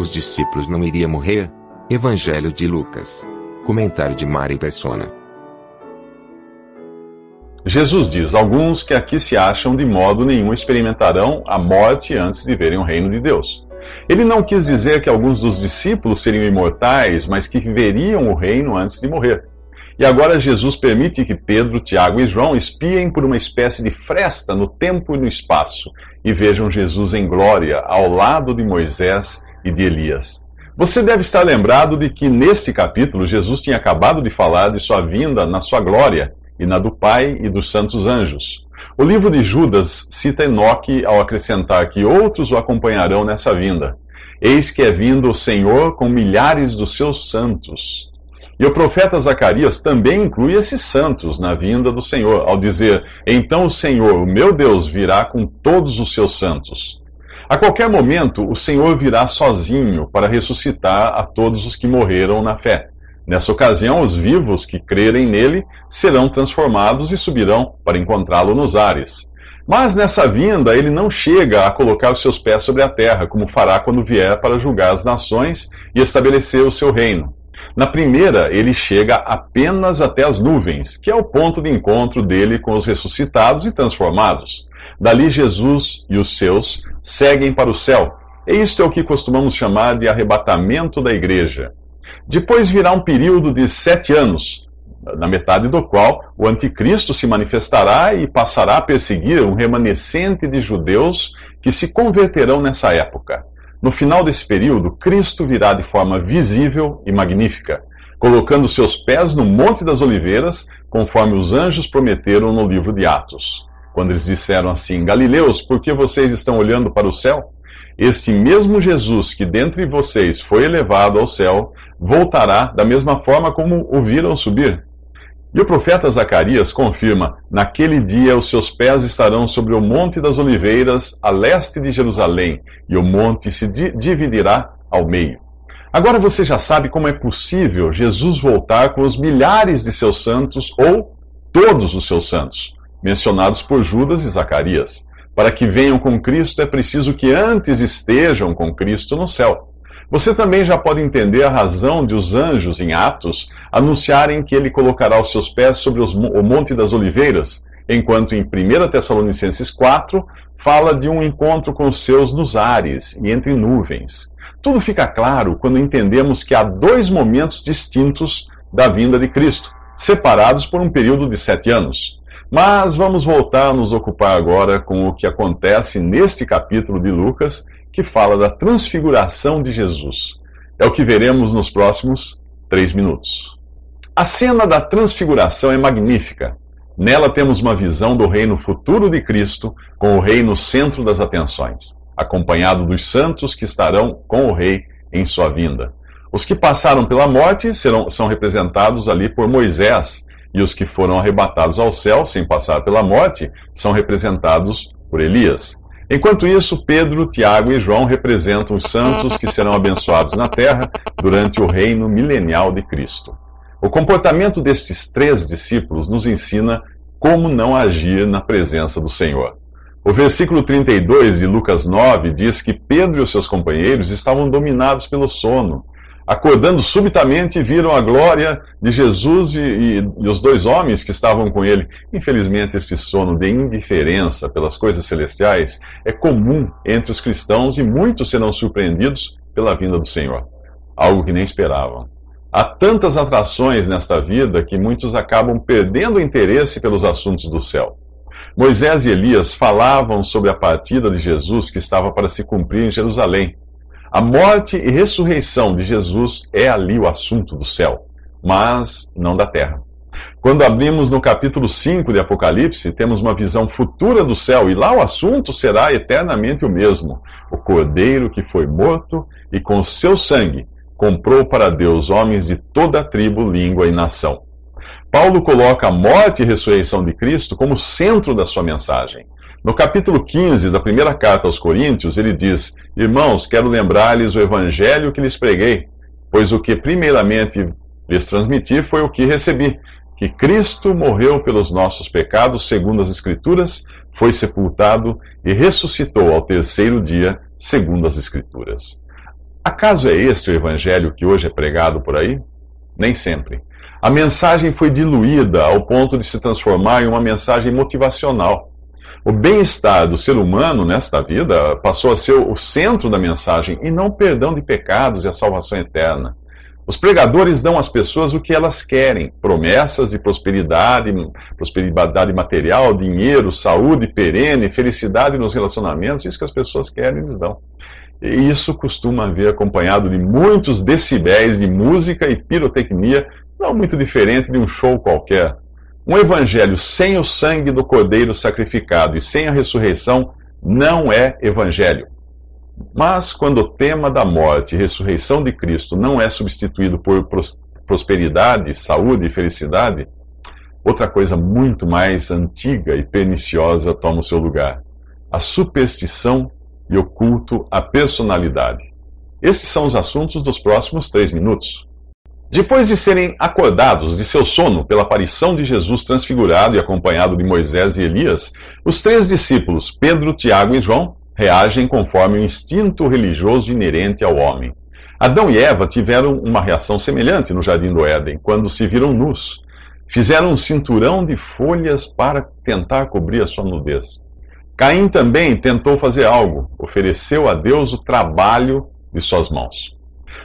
Os discípulos não iriam morrer? Evangelho de Lucas. Comentário de Mari Persona. Jesus diz: Alguns que aqui se acham de modo nenhum experimentarão a morte antes de verem o reino de Deus. Ele não quis dizer que alguns dos discípulos seriam imortais, mas que veriam o reino antes de morrer. E agora Jesus permite que Pedro, Tiago e João espiem por uma espécie de fresta no tempo e no espaço e vejam Jesus em glória ao lado de Moisés e de Elias. Você deve estar lembrado de que neste capítulo Jesus tinha acabado de falar de sua vinda na sua glória e na do Pai e dos santos anjos. O livro de Judas cita Enoque ao acrescentar que outros o acompanharão nessa vinda. Eis que é vindo o Senhor com milhares dos seus santos. E o profeta Zacarias também inclui esses santos na vinda do Senhor, ao dizer: Então o Senhor, o meu Deus, virá com todos os seus santos. A qualquer momento, o Senhor virá sozinho para ressuscitar a todos os que morreram na fé. Nessa ocasião, os vivos que crerem nele serão transformados e subirão para encontrá-lo nos ares. Mas nessa vinda, ele não chega a colocar os seus pés sobre a terra, como fará quando vier para julgar as nações e estabelecer o seu reino. Na primeira, ele chega apenas até as nuvens, que é o ponto de encontro dele com os ressuscitados e transformados. Dali, Jesus e os seus seguem para o céu. E isto é o que costumamos chamar de arrebatamento da igreja. Depois virá um período de sete anos, na metade do qual o anticristo se manifestará e passará a perseguir um remanescente de judeus que se converterão nessa época. No final desse período, Cristo virá de forma visível e magnífica, colocando seus pés no Monte das Oliveiras, conforme os anjos prometeram no livro de Atos. Quando eles disseram assim: Galileus, por que vocês estão olhando para o céu? Este mesmo Jesus que dentre vocês foi elevado ao céu, voltará da mesma forma como o viram subir. E o profeta Zacarias confirma: Naquele dia os seus pés estarão sobre o Monte das Oliveiras, a leste de Jerusalém, e o monte se di dividirá ao meio. Agora você já sabe como é possível Jesus voltar com os milhares de seus santos, ou todos os seus santos, mencionados por Judas e Zacarias. Para que venham com Cristo é preciso que antes estejam com Cristo no céu. Você também já pode entender a razão de os anjos, em Atos, anunciarem que ele colocará os seus pés sobre os, o Monte das Oliveiras, enquanto em 1 Tessalonicenses 4 fala de um encontro com os seus nos ares e entre nuvens. Tudo fica claro quando entendemos que há dois momentos distintos da vinda de Cristo, separados por um período de sete anos. Mas vamos voltar a nos ocupar agora com o que acontece neste capítulo de Lucas, que fala da transfiguração de Jesus. É o que veremos nos próximos três minutos. A cena da transfiguração é magnífica. Nela temos uma visão do reino futuro de Cristo, com o rei no centro das atenções, acompanhado dos santos que estarão com o rei em sua vinda. Os que passaram pela morte serão, são representados ali por Moisés, e os que foram arrebatados ao céu sem passar pela morte são representados por Elias. Enquanto isso, Pedro, Tiago e João representam os santos que serão abençoados na terra durante o reino milenial de Cristo. O comportamento destes três discípulos nos ensina como não agir na presença do Senhor. O versículo 32 de Lucas 9 diz que Pedro e os seus companheiros estavam dominados pelo sono acordando subitamente, viram a glória de Jesus e, e, e, os dois homens que estavam com ele. Infelizmente, esse sono de indiferença pelas coisas celestiais é comum entre os cristãos e muitos serão surpreendidos pela vinda do Senhor, algo que nem esperavam. Há tantas atrações nesta vida que muitos acabam perdendo o interesse pelos assuntos do céu. Moisés e Elias falavam sobre a partida de Jesus que estava para se cumprir em Jerusalém a morte e ressurreição de Jesus é ali o assunto do céu, mas não da terra. Quando abrimos no capítulo 5 de Apocalipse, temos uma visão futura do céu, e lá o assunto será eternamente o mesmo: o cordeiro que foi morto e com seu sangue comprou para Deus homens de toda tribo, língua e nação. Paulo coloca a morte e ressurreição de Cristo como centro da sua mensagem. No capítulo 15 da primeira carta aos Coríntios, ele diz: Irmãos, quero lembrar-lhes o evangelho que lhes preguei, pois o que primeiramente lhes transmiti foi o que recebi que Cristo morreu pelos nossos pecados, segundo as Escrituras, foi sepultado e ressuscitou ao terceiro dia, segundo as Escrituras. Acaso é este o evangelho que hoje é pregado por aí? Nem sempre. A mensagem foi diluída ao ponto de se transformar em uma mensagem motivacional. O bem-estar do ser humano nesta vida passou a ser o centro da mensagem e não o perdão de pecados e a salvação eterna. Os pregadores dão às pessoas o que elas querem: promessas de prosperidade, prosperidade material, dinheiro, saúde perene, felicidade nos relacionamentos, isso que as pessoas querem, eles dão. E isso costuma vir acompanhado de muitos decibéis de música e pirotecnia, não muito diferente de um show qualquer. Um evangelho sem o sangue do cordeiro sacrificado e sem a ressurreição não é evangelho. Mas quando o tema da morte e ressurreição de Cristo não é substituído por prosperidade, saúde e felicidade, outra coisa muito mais antiga e perniciosa toma o seu lugar: a superstição e o culto à personalidade. Esses são os assuntos dos próximos três minutos. Depois de serem acordados de seu sono pela aparição de Jesus transfigurado e acompanhado de Moisés e Elias, os três discípulos, Pedro, Tiago e João, reagem conforme o instinto religioso inerente ao homem. Adão e Eva tiveram uma reação semelhante no jardim do Éden, quando se viram nus. Fizeram um cinturão de folhas para tentar cobrir a sua nudez. Caim também tentou fazer algo, ofereceu a Deus o trabalho de suas mãos.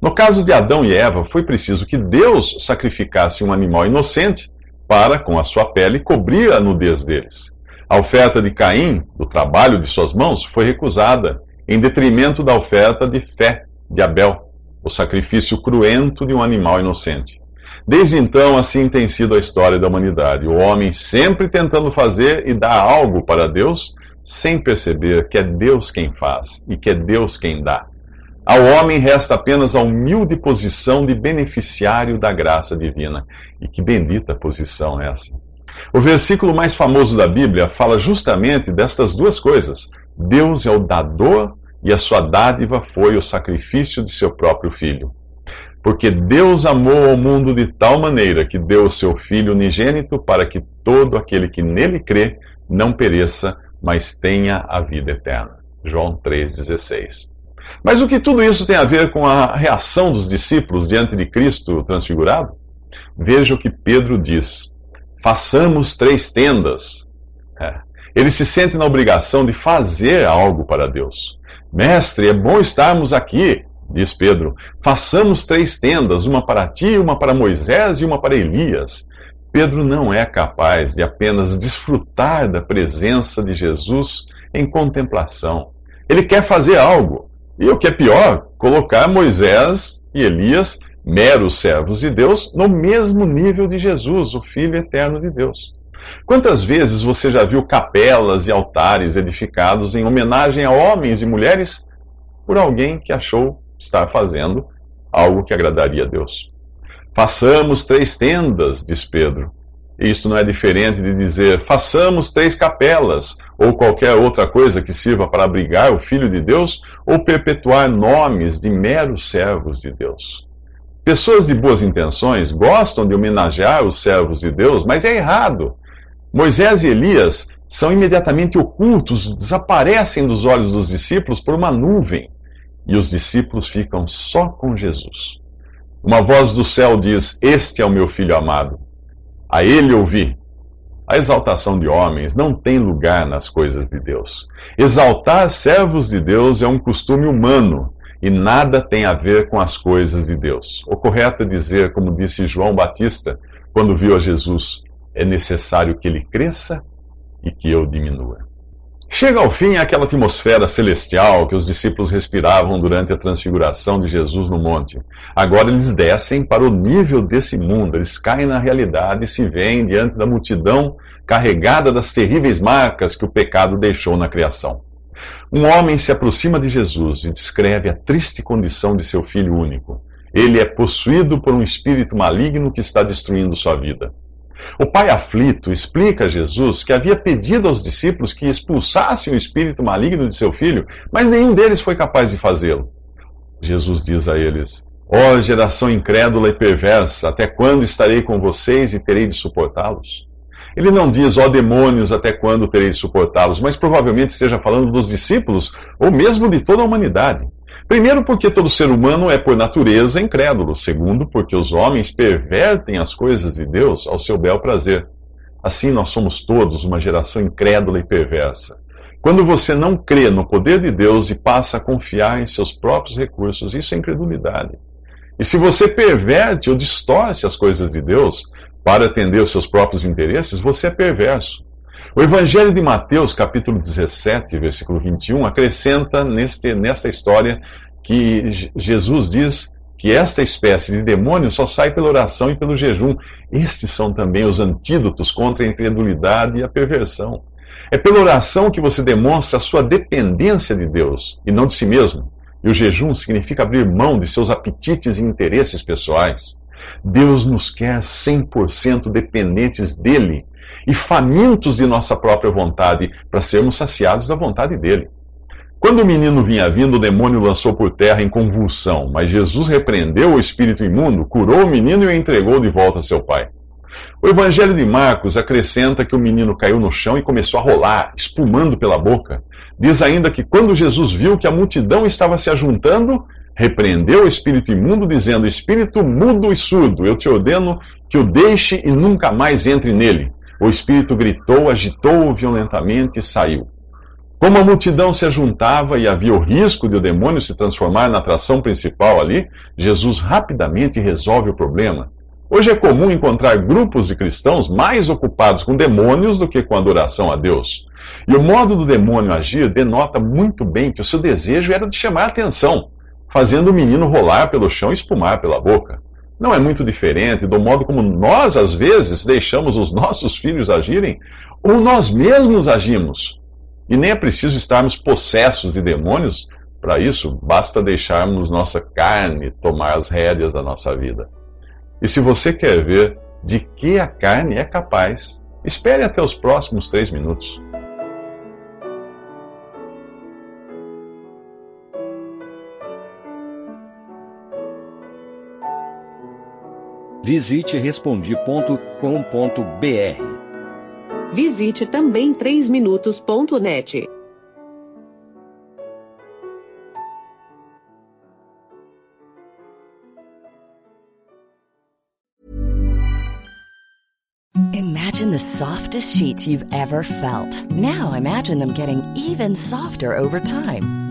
No caso de Adão e Eva, foi preciso que Deus sacrificasse um animal inocente para, com a sua pele, cobrir a nudez deles. A oferta de Caim, do trabalho de suas mãos, foi recusada, em detrimento da oferta de fé de Abel, o sacrifício cruento de um animal inocente. Desde então, assim tem sido a história da humanidade. O homem sempre tentando fazer e dar algo para Deus, sem perceber que é Deus quem faz e que é Deus quem dá. Ao homem resta apenas a humilde posição de beneficiário da graça divina. E que bendita posição é essa! O versículo mais famoso da Bíblia fala justamente destas duas coisas. Deus é o dador e a sua dádiva foi o sacrifício de seu próprio filho. Porque Deus amou o mundo de tal maneira que deu o seu filho unigênito para que todo aquele que nele crê não pereça, mas tenha a vida eterna. João 3,16. Mas o que tudo isso tem a ver com a reação dos discípulos diante de Cristo transfigurado? Veja o que Pedro diz façamos três tendas. É. Ele se sente na obrigação de fazer algo para Deus. Mestre, é bom estarmos aqui, diz Pedro. Façamos três tendas, uma para ti, uma para Moisés e uma para Elias. Pedro não é capaz de apenas desfrutar da presença de Jesus em contemplação. Ele quer fazer algo. E o que é pior, colocar Moisés e Elias meros servos de Deus, no mesmo nível de Jesus, o Filho eterno de Deus. Quantas vezes você já viu capelas e altares edificados em homenagem a homens e mulheres por alguém que achou estar fazendo algo que agradaria a Deus? Façamos três tendas, diz Pedro. Isto não é diferente de dizer façamos três capelas ou qualquer outra coisa que sirva para abrigar o Filho de Deus ou perpetuar nomes de meros servos de Deus. Pessoas de boas intenções gostam de homenagear os servos de Deus, mas é errado. Moisés e Elias são imediatamente ocultos, desaparecem dos olhos dos discípulos por uma nuvem, e os discípulos ficam só com Jesus. Uma voz do céu diz: Este é o meu filho amado. A ele ouvi. A exaltação de homens não tem lugar nas coisas de Deus. Exaltar servos de Deus é um costume humano e nada tem a ver com as coisas de Deus. O correto é dizer, como disse João Batista, quando viu a Jesus, é necessário que ele cresça e que eu diminua. Chega ao fim aquela atmosfera celestial que os discípulos respiravam durante a transfiguração de Jesus no monte. Agora eles descem para o nível desse mundo, eles caem na realidade e se veem diante da multidão carregada das terríveis marcas que o pecado deixou na criação. Um homem se aproxima de Jesus e descreve a triste condição de seu filho único. Ele é possuído por um espírito maligno que está destruindo sua vida. O pai aflito explica a Jesus que havia pedido aos discípulos que expulsassem o espírito maligno de seu filho, mas nenhum deles foi capaz de fazê-lo. Jesus diz a eles: Ó oh, geração incrédula e perversa, até quando estarei com vocês e terei de suportá-los? Ele não diz, ó oh, demônios, até quando terei de suportá-los, mas provavelmente esteja falando dos discípulos ou mesmo de toda a humanidade. Primeiro, porque todo ser humano é por natureza incrédulo. Segundo, porque os homens pervertem as coisas de Deus ao seu bel prazer. Assim, nós somos todos uma geração incrédula e perversa. Quando você não crê no poder de Deus e passa a confiar em seus próprios recursos, isso é incredulidade. E se você perverte ou distorce as coisas de Deus para atender os seus próprios interesses, você é perverso. O Evangelho de Mateus, capítulo 17, versículo 21, acrescenta neste, nesta história que Jesus diz que esta espécie de demônio só sai pela oração e pelo jejum. Estes são também os antídotos contra a incredulidade e a perversão. É pela oração que você demonstra a sua dependência de Deus e não de si mesmo. E o jejum significa abrir mão de seus apetites e interesses pessoais. Deus nos quer 100% dependentes dele e famintos de nossa própria vontade, para sermos saciados da vontade dele. Quando o menino vinha vindo, o demônio lançou por terra em convulsão, mas Jesus repreendeu o espírito imundo, curou o menino e o entregou de volta a seu pai. O Evangelho de Marcos acrescenta que o menino caiu no chão e começou a rolar, espumando pela boca. Diz ainda que quando Jesus viu que a multidão estava se ajuntando, repreendeu o espírito imundo, dizendo: Espírito mudo e surdo, eu te ordeno que o deixe e nunca mais entre nele. O espírito gritou, agitou-o violentamente e saiu. Como a multidão se ajuntava e havia o risco de o demônio se transformar na atração principal ali, Jesus rapidamente resolve o problema. Hoje é comum encontrar grupos de cristãos mais ocupados com demônios do que com adoração a Deus. E o modo do demônio agir denota muito bem que o seu desejo era de chamar a atenção, fazendo o menino rolar pelo chão e espumar pela boca não é muito diferente do modo como nós, às vezes, deixamos os nossos filhos agirem, ou nós mesmos agimos. E nem é preciso estarmos possessos de demônios para isso, basta deixarmos nossa carne tomar as rédeas da nossa vida. E se você quer ver de que a carne é capaz, espere até os próximos três minutos. Visite respondi.com.br. Visite também 3minutos.net. Imagine the softest sheets you've ever felt. Now imagine them getting even softer over time.